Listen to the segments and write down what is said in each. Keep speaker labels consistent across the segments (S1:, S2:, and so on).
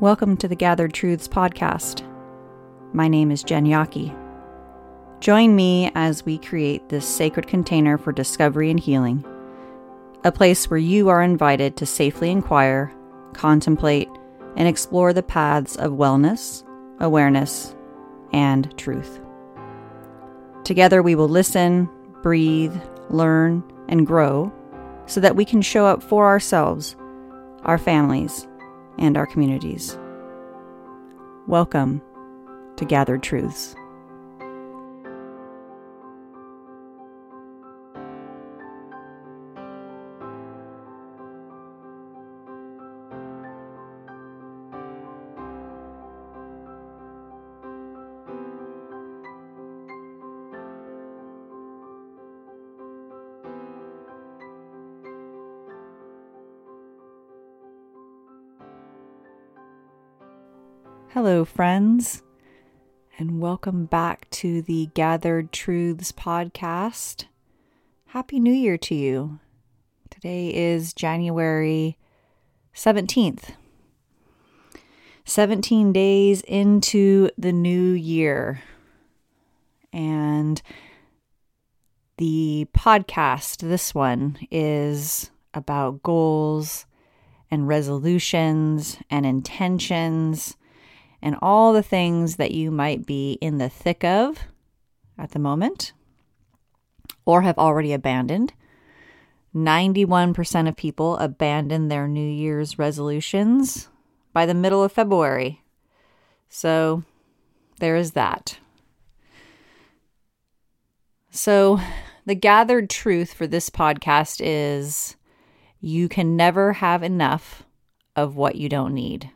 S1: Welcome to the Gathered Truths podcast. My name is Jen Yaki. Join me as we create this sacred container for discovery and healing, a place where you are invited to safely inquire, contemplate, and explore the paths of wellness, awareness, and truth. Together, we will listen, breathe, learn, and grow so that we can show up for ourselves, our families, and our communities. Welcome to Gathered Truths. Hello, friends, and welcome back to the Gathered Truths podcast. Happy New Year to you. Today is January 17th. 17 days into the new year. And the podcast, this one, is about goals and resolutions and intentions and all the things that you might be in the thick of at the moment or have already abandoned. 91% of people abandon their New Year's resolutions by the middle of February. So there is that. So, the gathered truth for this podcast is you can never have enough of what you don't need.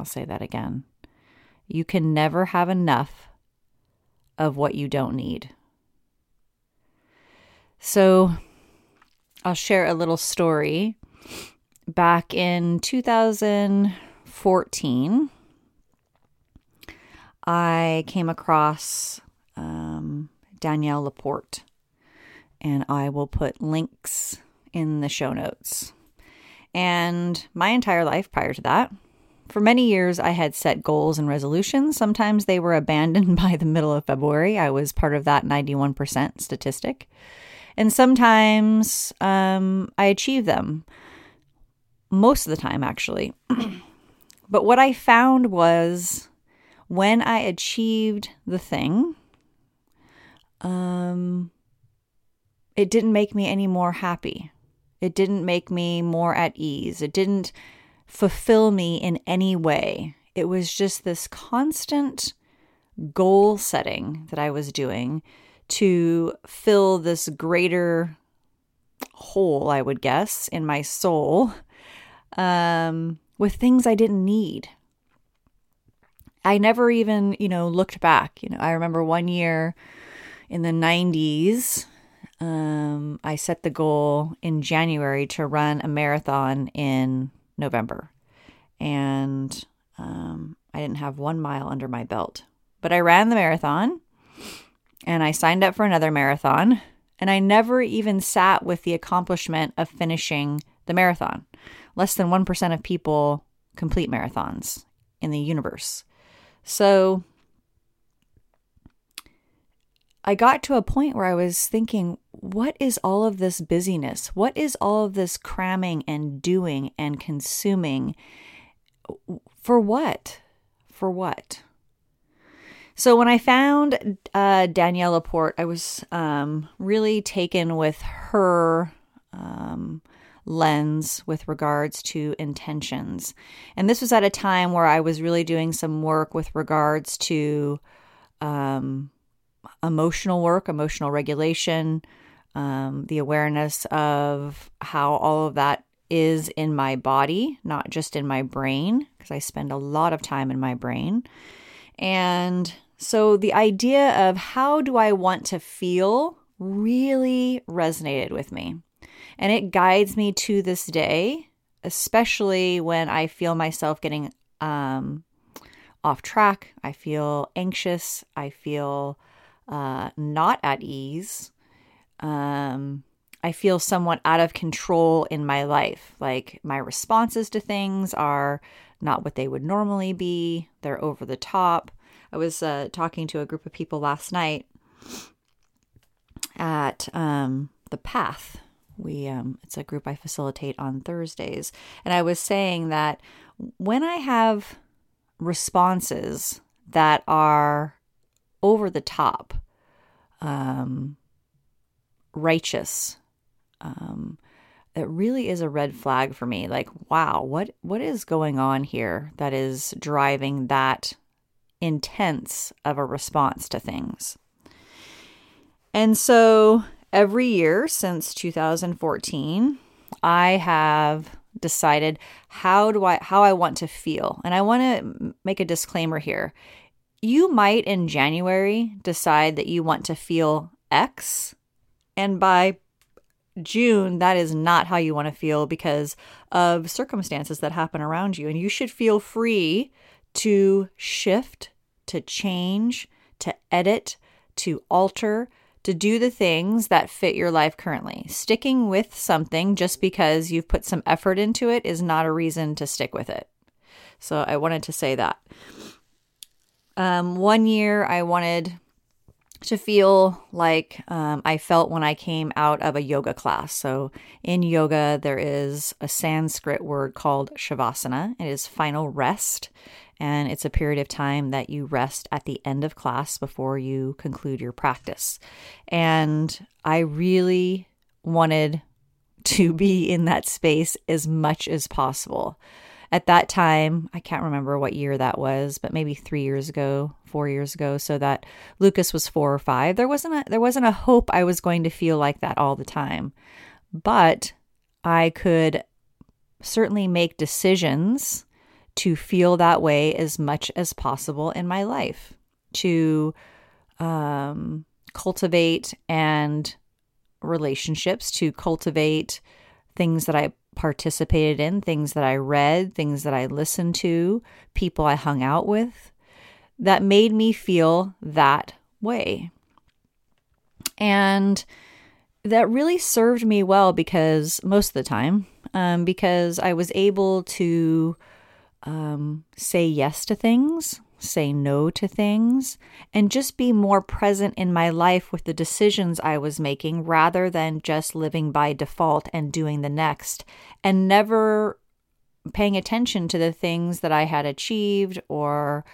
S1: I'll say that again. You can never have enough of what you don't need. So, I'll share a little story. Back in 2014, I came across um, Danielle LaPorte, and I will put links in the show notes. And my entire life prior to that, for many years, I had set goals and resolutions. Sometimes they were abandoned by the middle of February. I was part of that 91% statistic. And sometimes um, I achieved them. Most of the time, actually. but what I found was when I achieved the thing, um, it didn't make me any more happy. It didn't make me more at ease. It didn't fulfill me in any way. It was just this constant goal setting that I was doing to fill this greater hole, I would guess, in my soul um, with things I didn't need. I never even, you know, looked back. You know, I remember one year in the 90s, um, I set the goal in January to run a marathon in November. And um, I didn't have one mile under my belt. But I ran the marathon and I signed up for another marathon. And I never even sat with the accomplishment of finishing the marathon. Less than 1% of people complete marathons in the universe. So I got to a point where I was thinking, what is all of this busyness? What is all of this cramming and doing and consuming? For what? For what? So when I found uh, Danielle LaPorte, I was um, really taken with her um, lens with regards to intentions. And this was at a time where I was really doing some work with regards to um, emotional work, emotional regulation, um, the awareness of how all of that is in my body, not just in my brain, because I spend a lot of time in my brain. And so the idea of how do I want to feel really resonated with me. And it guides me to this day, especially when I feel myself getting um, off track. I feel anxious. I feel uh, not at ease. Um, I feel somewhat out of control in my life. Like my responses to things are not what they would normally be, they're over the top. I was uh, talking to a group of people last night at um, the Path. We um, it's a group I facilitate on Thursdays, and I was saying that when I have responses that are over the top, um, righteous, um, it really is a red flag for me. Like, wow, what what is going on here that is driving that intense of a response to things? And so every year since 2014, I have decided how do I how I want to feel. And I want to make a disclaimer here. You might in January decide that you want to feel X and by June, that is not how you want to feel because of circumstances that happen around you. And you should feel free to shift, to change, to edit, to alter, to do the things that fit your life currently. Sticking with something just because you've put some effort into it is not a reason to stick with it. So I wanted to say that. Um, one year I wanted to feel like um, I felt when I came out of a yoga class. So, in yoga, there is a Sanskrit word called shavasana. It is final rest, and it's a period of time that you rest at the end of class before you conclude your practice. And I really wanted to be in that space as much as possible at that time, I can't remember what year that was, but maybe three years ago, four years ago, so that Lucas was four or five. There wasn't a there wasn't a hope I was going to feel like that all the time. But I could certainly make decisions to feel that way as much as possible in my life, to um, cultivate and relationships, to cultivate things that I participated in, things that I read, things that I listened to, people I hung out with that made me feel that way. And that really served me well because most of the time, um, because I was able to um, say yes to things say no to things, and just be more present in my life with the decisions I was making rather than just living by default and doing the next, and never paying attention to the things that I had achieved or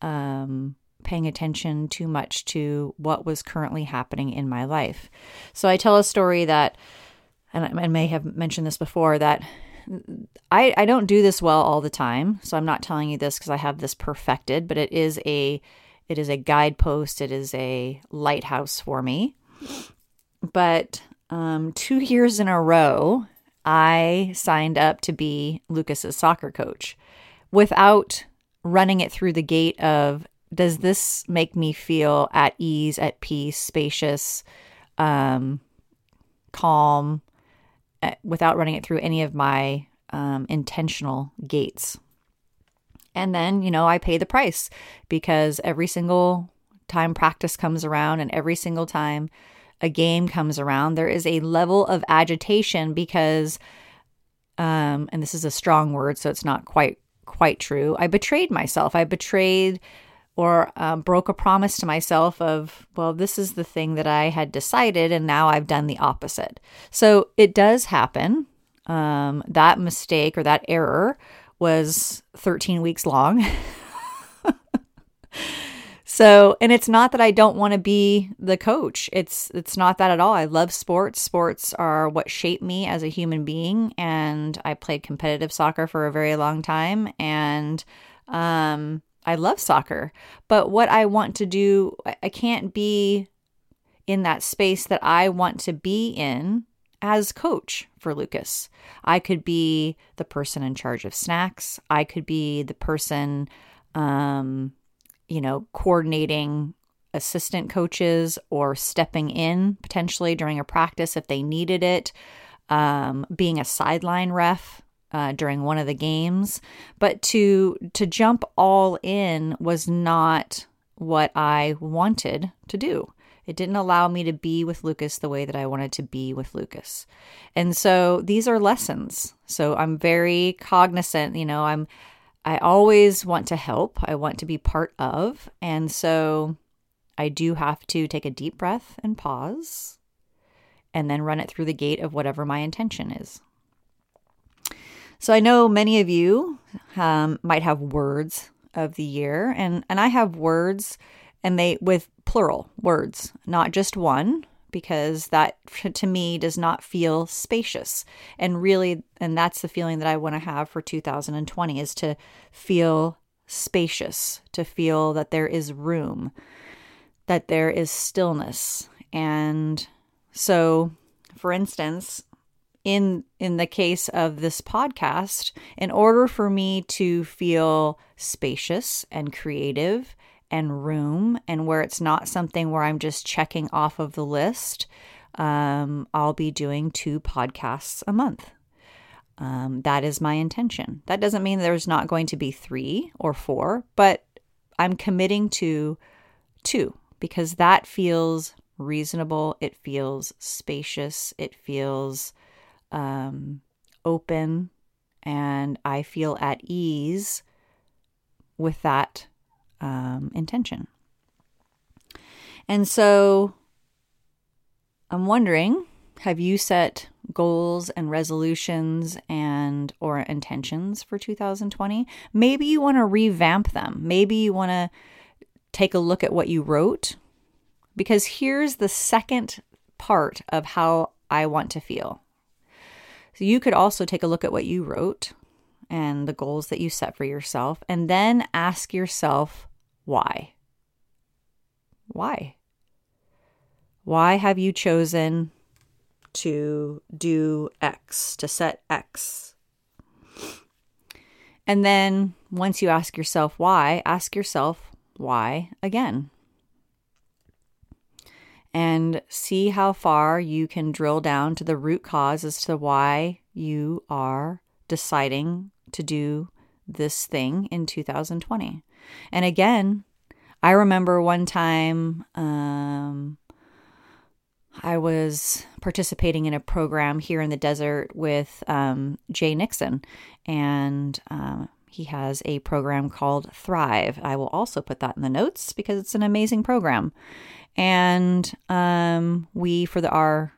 S1: um, paying attention too much to what was currently happening in my life. So I tell a story that, and I may have mentioned this before, that I, I don't do this well all the time, so I'm not telling you this because I have this perfected, but it is a it is a guidepost, it is a lighthouse for me. But um, two years in a row, I signed up to be Lucas's soccer coach without running it through the gate of does this make me feel at ease, at peace, spacious, um, calm, without running it through any of my um, intentional gates. And then, you know, I pay the price because every single time practice comes around and every single time a game comes around, there is a level of agitation because, um, and this is a strong word, so it's not quite quite true. I betrayed myself. I betrayed or um, broke a promise to myself of, well, this is the thing that I had decided, and now I've done the opposite. So it does happen. Um, that mistake or that error was 13 weeks long. so, and it's not that I don't want to be the coach. It's it's not that at all. I love sports. Sports are what shaped me as a human being, and I played competitive soccer for a very long time, and um, I love soccer, but what I want to do, I can't be in that space that I want to be in as coach for Lucas. I could be the person in charge of snacks. I could be the person, um, you know, coordinating assistant coaches or stepping in potentially during a practice if they needed it, um, being a sideline ref uh, during one of the games, but to to jump all in was not what I wanted to do. It didn't allow me to be with Lucas the way that I wanted to be with Lucas. And so these are lessons. So I'm very cognizant, you know, I'm I always want to help. I want to be part of. And so I do have to take a deep breath and pause and then run it through the gate of whatever my intention is. So I know many of you um, might have words of the year, and, and I have words and they with plural words, not just one, because that to me does not feel spacious. And really, and that's the feeling that I want to have for 2020 is to feel spacious, to feel that there is room, that there is stillness. And so, for instance, in in the case of this podcast, in order for me to feel spacious and creative and room and where it's not something where I'm just checking off of the list, um, I'll be doing two podcasts a month. Um, that is my intention. That doesn't mean there's not going to be three or four, but I'm committing to two because that feels reasonable. It feels spacious. It feels um, open. And I feel at ease with that um, intention. And so I'm wondering have you set goals and resolutions and or intentions for 2020 maybe you want to revamp them maybe you want to take a look at what you wrote because here's the second part of how i want to feel so you could also take a look at what you wrote and the goals that you set for yourself and then ask yourself why? Why? Why have you chosen to do X, to set X? And then once you ask yourself why, ask yourself why again. And see how far you can drill down to the root cause as to why you are deciding to do this thing in 2020. And again, I remember one time um, I was participating in a program here in the desert with um, Jay Nixon, and um, he has a program called Thrive. I will also put that in the notes because it's an amazing program. And um, we, for the our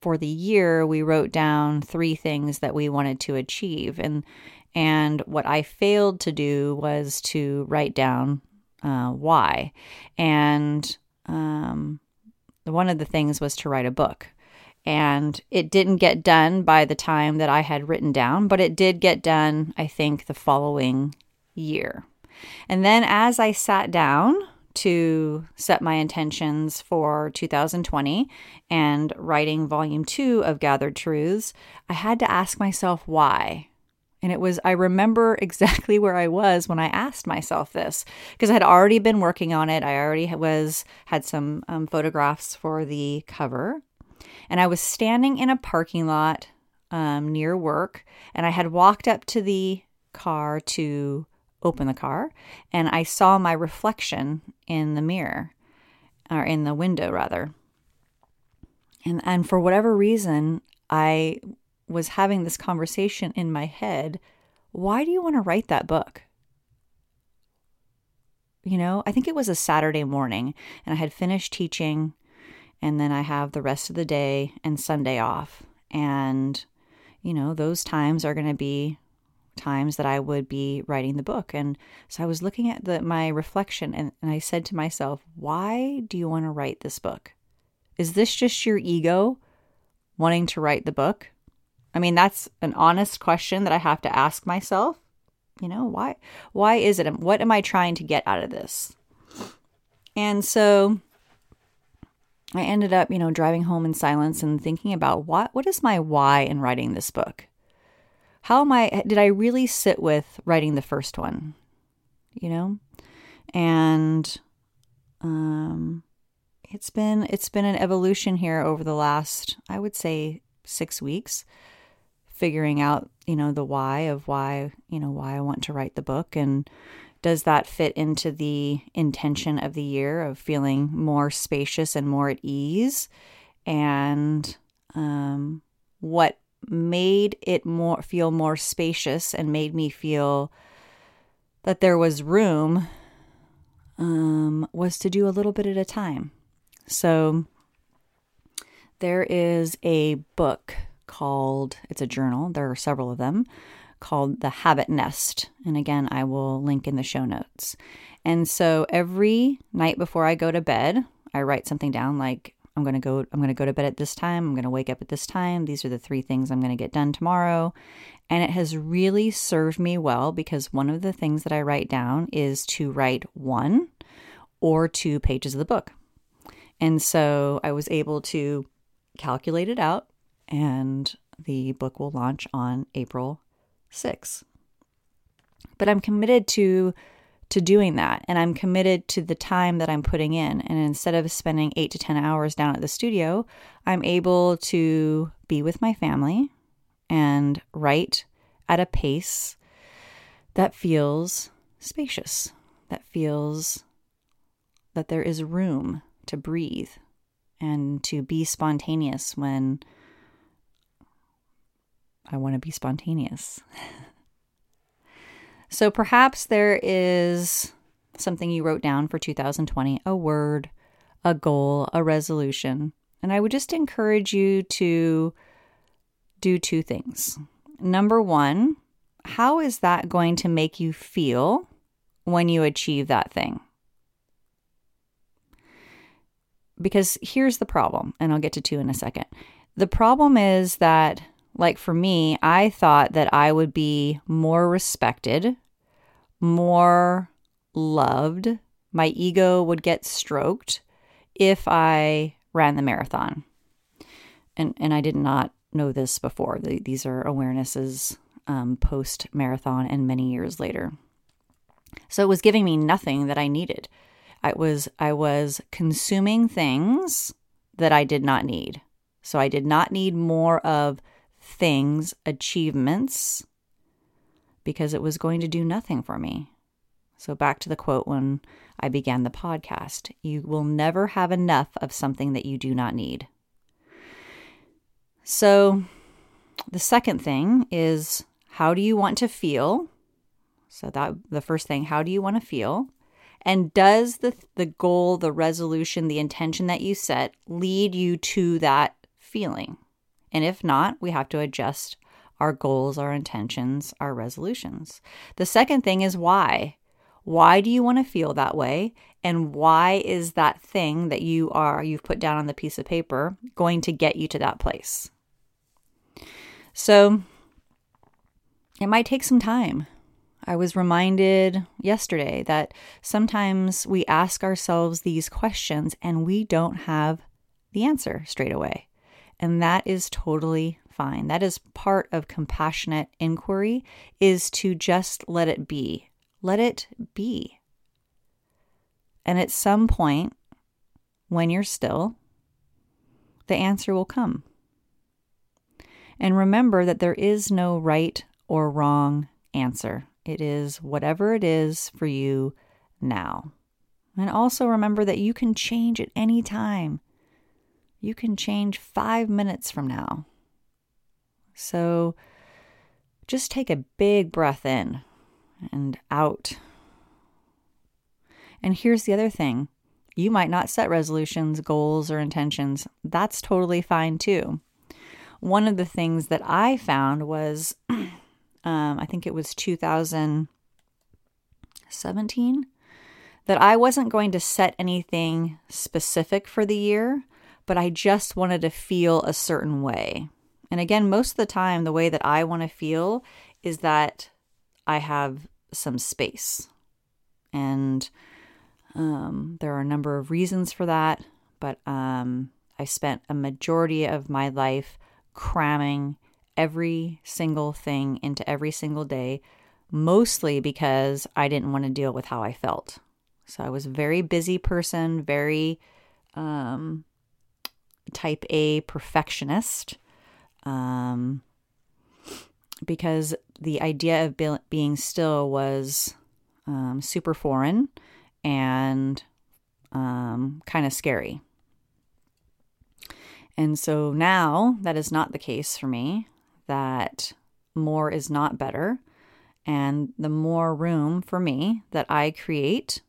S1: for the year, we wrote down three things that we wanted to achieve, and and what I failed to do was to write down uh, why. And um, one of the things was to write a book. And it didn't get done by the time that I had written down, but it did get done, I think, the following year. And then as I sat down to set my intentions for 2020 and writing volume two of Gathered Truths, I had to ask myself why. And it was, I remember exactly where I was when I asked myself this because I had already been working on it. I already was, had some um, photographs for the cover. And I was standing in a parking lot um, near work and I had walked up to the car to open the car and I saw my reflection in the mirror or in the window rather. And and for whatever reason, I was having this conversation in my head why do you want to write that book? You know, I think it was a Saturday morning and I had finished teaching and then I have the rest of the day and Sunday off. And, you know, those times are going to be times that I would be writing the book. And so I was looking at the, my reflection and, and I said to myself, why do you want to write this book? Is this just your ego wanting to write the book? I mean, that's an honest question that I have to ask myself. You know, why why is it what am I trying to get out of this? And so I ended up, you know, driving home in silence and thinking about what what is my why in writing this book? How am I did I really sit with writing the first one? You know? And um it's been it's been an evolution here over the last I would say 6 weeks figuring out, you know, the why of why, you know, why I want to write the book and does that fit into the intention of the year of feeling more spacious and more at ease? And um, what made it more feel more spacious and made me feel that there was room um, was to do a little bit at a time. So there is a book called, it's a journal, there are several of them, called The Habit Nest. And again, I will link in the show notes. And so every night before I go to bed, I write something down like, I'm going to go I'm going to go to bed at this time. I'm going to wake up at this time. These are the three things I'm going to get done tomorrow. And it has really served me well because one of the things that I write down is to write one or two pages of the book. And so I was able to calculate it out and the book will launch on April 6th. But I'm committed to to doing that and I'm committed to the time that I'm putting in and instead of spending 8 to 10 hours down at the studio, I'm able to be with my family and write at a pace that feels spacious, that feels that there is room to breathe and to be spontaneous when I want to be spontaneous. so perhaps there is something you wrote down for 2020, a word, a goal, a resolution. And I would just encourage you to do two things. Number one, how is that going to make you feel when you achieve that thing? Because here's the problem, and I'll get to two in a second. The problem is that like for me, I thought that I would be more respected, more loved, my ego would get stroked if I ran the marathon. And and I did not know this before. The, these are awarenesses um, post marathon and many years later. So it was giving me nothing that I needed. I was I was consuming things that I did not need. So I did not need more of things, achievements, because it was going to do nothing for me. So, back to the quote when I began the podcast you will never have enough of something that you do not need. So, the second thing is how do you want to feel? So, that the first thing, how do you want to feel? And does the, the goal, the resolution, the intention that you set lead you to that feeling? And if not, we have to adjust our goals, our intentions, our resolutions. The second thing is why. Why do you want to feel that way? And why is that thing that you are you've put down on the piece of paper going to get you to that place? So it might take some time. I was reminded yesterday that sometimes we ask ourselves these questions and we don't have the answer straight away. And that is totally fine. That is part of compassionate inquiry is to just let it be. Let it be. And at some point when you're still, the answer will come. And remember that there is no right or wrong answer. It is whatever it is for you now. And also remember that you can change at any time you can change five minutes from now. So just take a big breath in and out. And here's the other thing you might not set resolutions, goals, or intentions. That's totally fine too. One of the things that I found was, um, I think it was 2017, that I wasn't going to set anything specific for the year but I just wanted to feel a certain way. And again, most of the time, the way that I want to feel is that I have some space. And um, there are a number of reasons for that, but um, I spent a majority of my life cramming every single thing into every single day, mostly because I didn't want to deal with how I felt. So I was a very busy person, very um, type A perfectionist um, because the idea of be- being still was um, super foreign and um, kind of scary. And so now that is not the case for me, that more is not better. And the more room for me that I create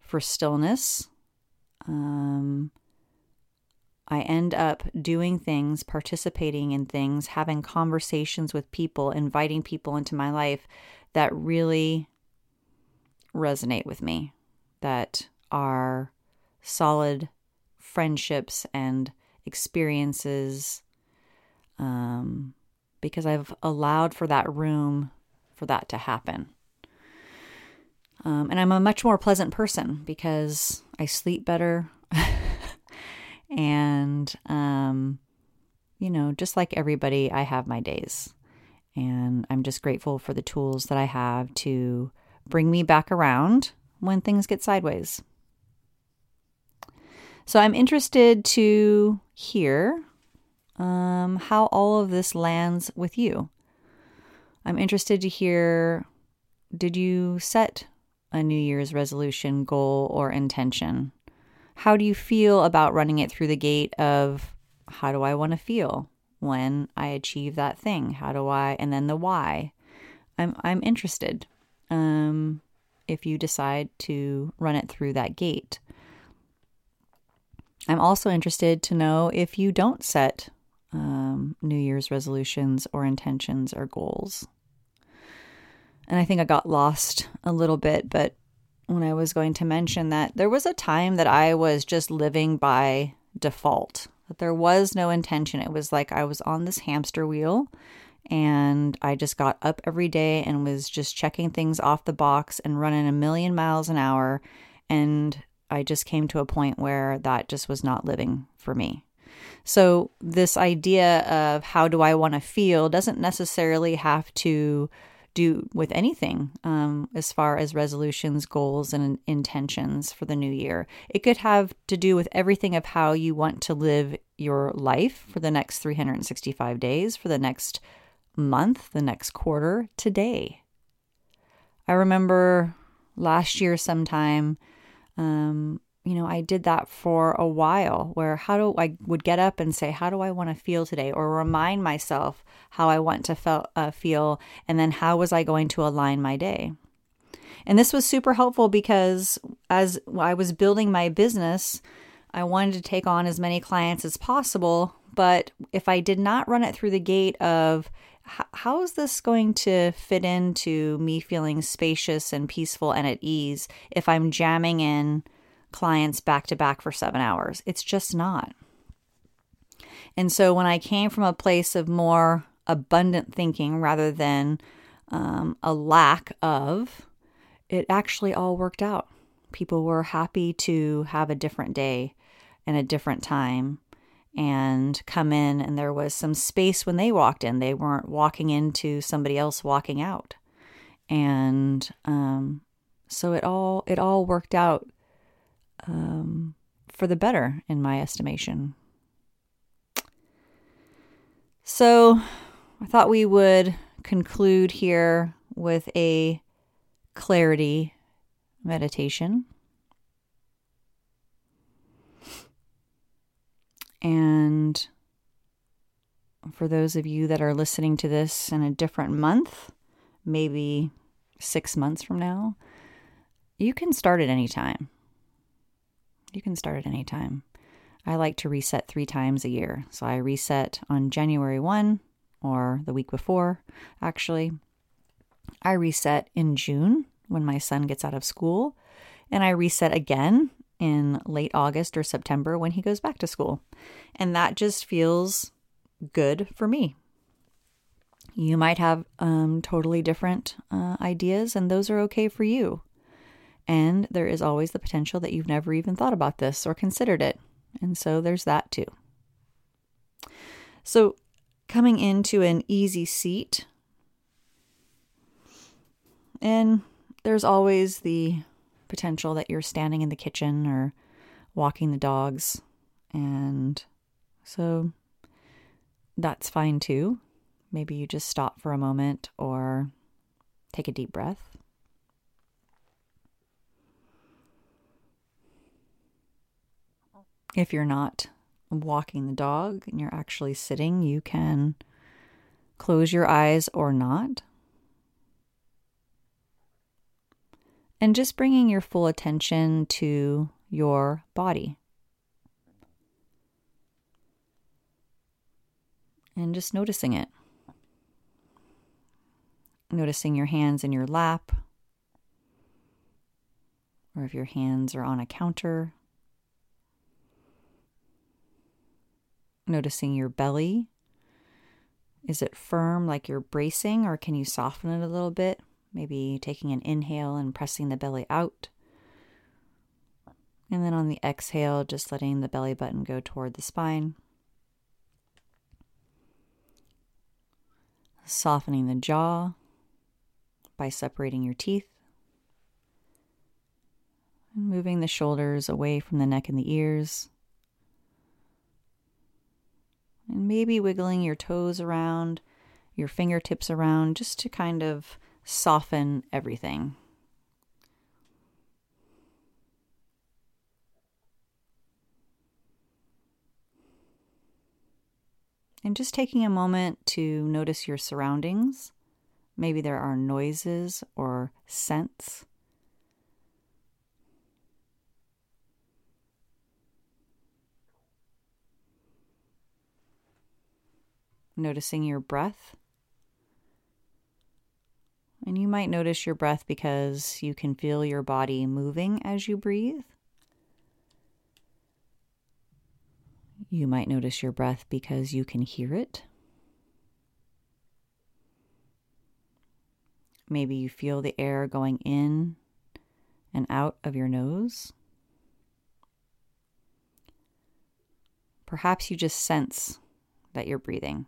S1: for stillness, um, I end up doing things, participating in things, having conversations with people, inviting people into my life that really resonate with me, that are solid friendships and experiences, um, because I've allowed for that room for that to happen. Um, and I'm a much more pleasant person because I sleep better. and, um, you know, just like everybody, I have my days. And I'm just grateful for the tools that I have to bring me back around when things get sideways. So I'm interested to hear um, how all of this lands with you. I'm interested to hear did you set a New Year's resolution, goal, or intention? How do you feel about running it through the gate of how do I want to feel when I achieve that thing? How do I, and then the why? I'm, I'm interested um, if you decide to run it through that gate. I'm also interested to know if you don't set um, New Year's resolutions or intentions or goals. And I think I got lost a little bit, but when I was going to mention that there was a time that I was just living by default, that there was no intention. It was like I was on this hamster wheel and I just got up every day and was just checking things off the box and running a million miles an hour. And I just came to a point where that just was not living for me. So, this idea of how do I want to feel doesn't necessarily have to do with anything um, as far as resolutions, goals, and intentions for the new year. It could have to do with everything of how you want to live your life for the next 365 days, for the next month, the next quarter, today. I remember last year sometime um, you know, I did that for a while where how do I would get up and say, how do I want to feel today? Or remind myself how I want to feel, uh, feel and then how was I going to align my day? And this was super helpful because as I was building my business, I wanted to take on as many clients as possible. But if I did not run it through the gate of how is this going to fit into me feeling spacious and peaceful and at ease if I'm jamming in clients back to back for seven hours. It's just not. And so when I came from a place of more abundant thinking rather than um, a lack of, it actually all worked out. People were happy to have a different day and a different time and come in, and there was some space when they walked in. They weren't walking into somebody else walking out. And um, so it all it all worked out um, for the better, in my estimation. So I thought we would conclude here with a clarity meditation. And for those of you that are listening to this in a different month, maybe six months from now, you can start at any time. You can start at any time. I like to reset three times a year. So I reset on January 1 or the week before, actually. I reset in June when my son gets out of school. And I reset again in late August or September when he goes back to school. And that just feels good for me. You might have um, totally different uh, ideas, and those are okay for you. And there is always the potential that you've never even thought about this or considered it. And so there's that too. So, coming into an easy seat. And there's always the potential that you're standing in the kitchen or walking the dogs. And so that's fine too. Maybe you just stop for a moment or take a deep breath. If you're not walking the dog and you're actually sitting, you can close your eyes or not. And just bringing your full attention to your body. And just noticing it. Noticing your hands in your lap, or if your hands are on a counter. Noticing your belly. Is it firm like you're bracing, or can you soften it a little bit? Maybe taking an inhale and pressing the belly out. And then on the exhale, just letting the belly button go toward the spine. Softening the jaw by separating your teeth. And moving the shoulders away from the neck and the ears. And maybe wiggling your toes around, your fingertips around, just to kind of soften everything. And just taking a moment to notice your surroundings. Maybe there are noises or scents. Noticing your breath. And you might notice your breath because you can feel your body moving as you breathe. You might notice your breath because you can hear it. Maybe you feel the air going in and out of your nose. Perhaps you just sense that you're breathing.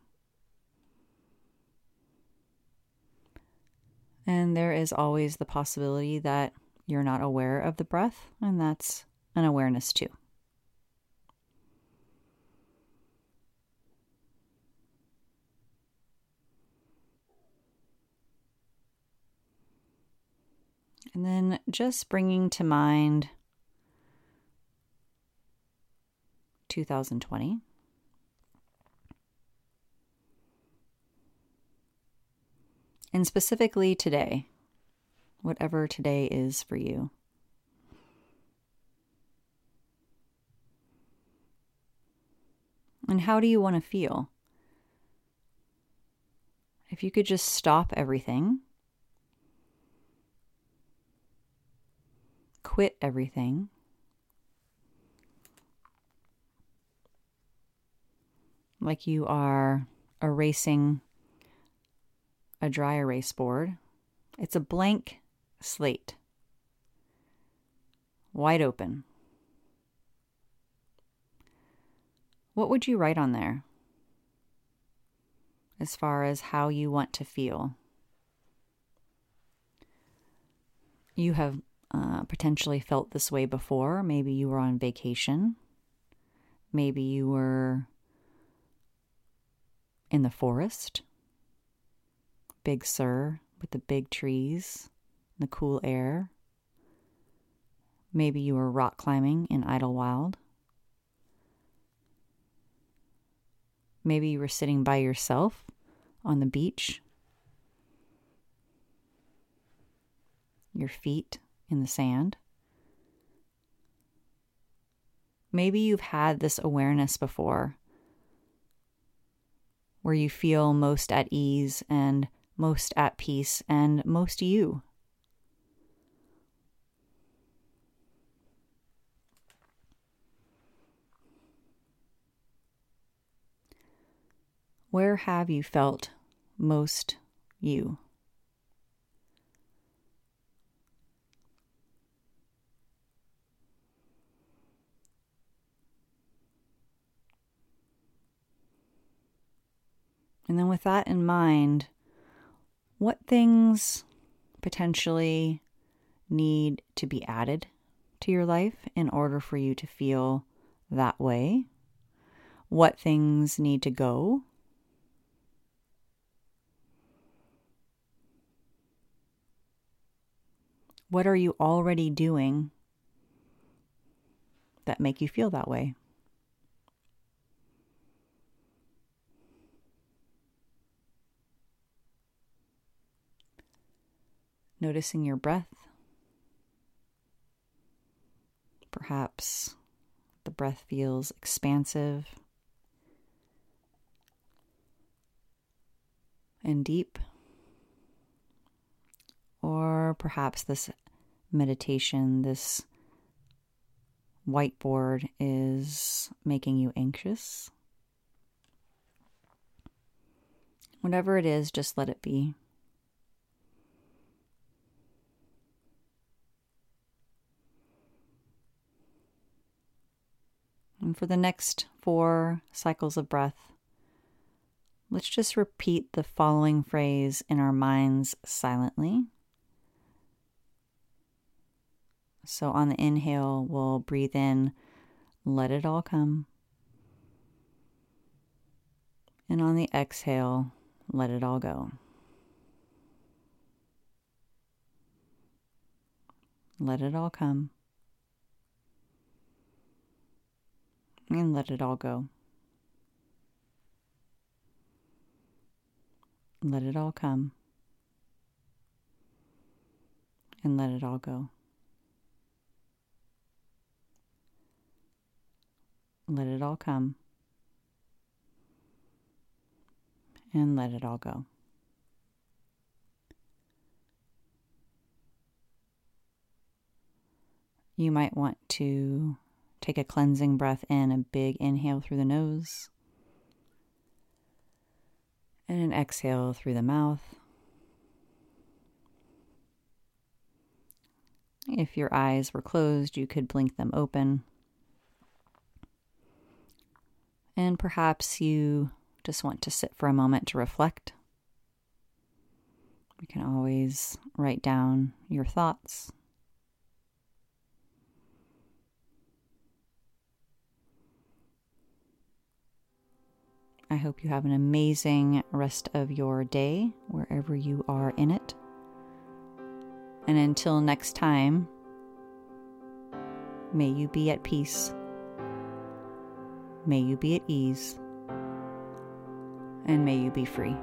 S1: And there is always the possibility that you're not aware of the breath, and that's an awareness too. And then just bringing to mind 2020. And specifically today, whatever today is for you. And how do you want to feel? If you could just stop everything quit everything. Like you are erasing a dry erase board. It's a blank slate, wide open. What would you write on there as far as how you want to feel? You have uh, potentially felt this way before. Maybe you were on vacation. Maybe you were in the forest. Big Sur with the big trees, and the cool air. Maybe you were rock climbing in Idyllwild. Maybe you were sitting by yourself on the beach. Your feet in the sand. Maybe you've had this awareness before where you feel most at ease and most at peace and most you. Where have you felt most you? And then, with that in mind, what things potentially need to be added to your life in order for you to feel that way? What things need to go? What are you already doing that make you feel that way. Noticing your breath. Perhaps the breath feels expansive and deep. Or perhaps this meditation, this whiteboard is making you anxious. Whatever it is, just let it be. And for the next four cycles of breath, let's just repeat the following phrase in our minds silently. So on the inhale, we'll breathe in, let it all come. And on the exhale, let it all go. Let it all come. And let it all go. Let it all come. And let it all go. Let it all come. And let it all go. You might want to take a cleansing breath in, a big inhale through the nose, and an exhale through the mouth. If your eyes were closed, you could blink them open. And perhaps you just want to sit for a moment to reflect. You can always write down your thoughts. I hope you have an amazing rest of your day wherever you are in it. And until next time, may you be at peace. May you be at ease and may you be free.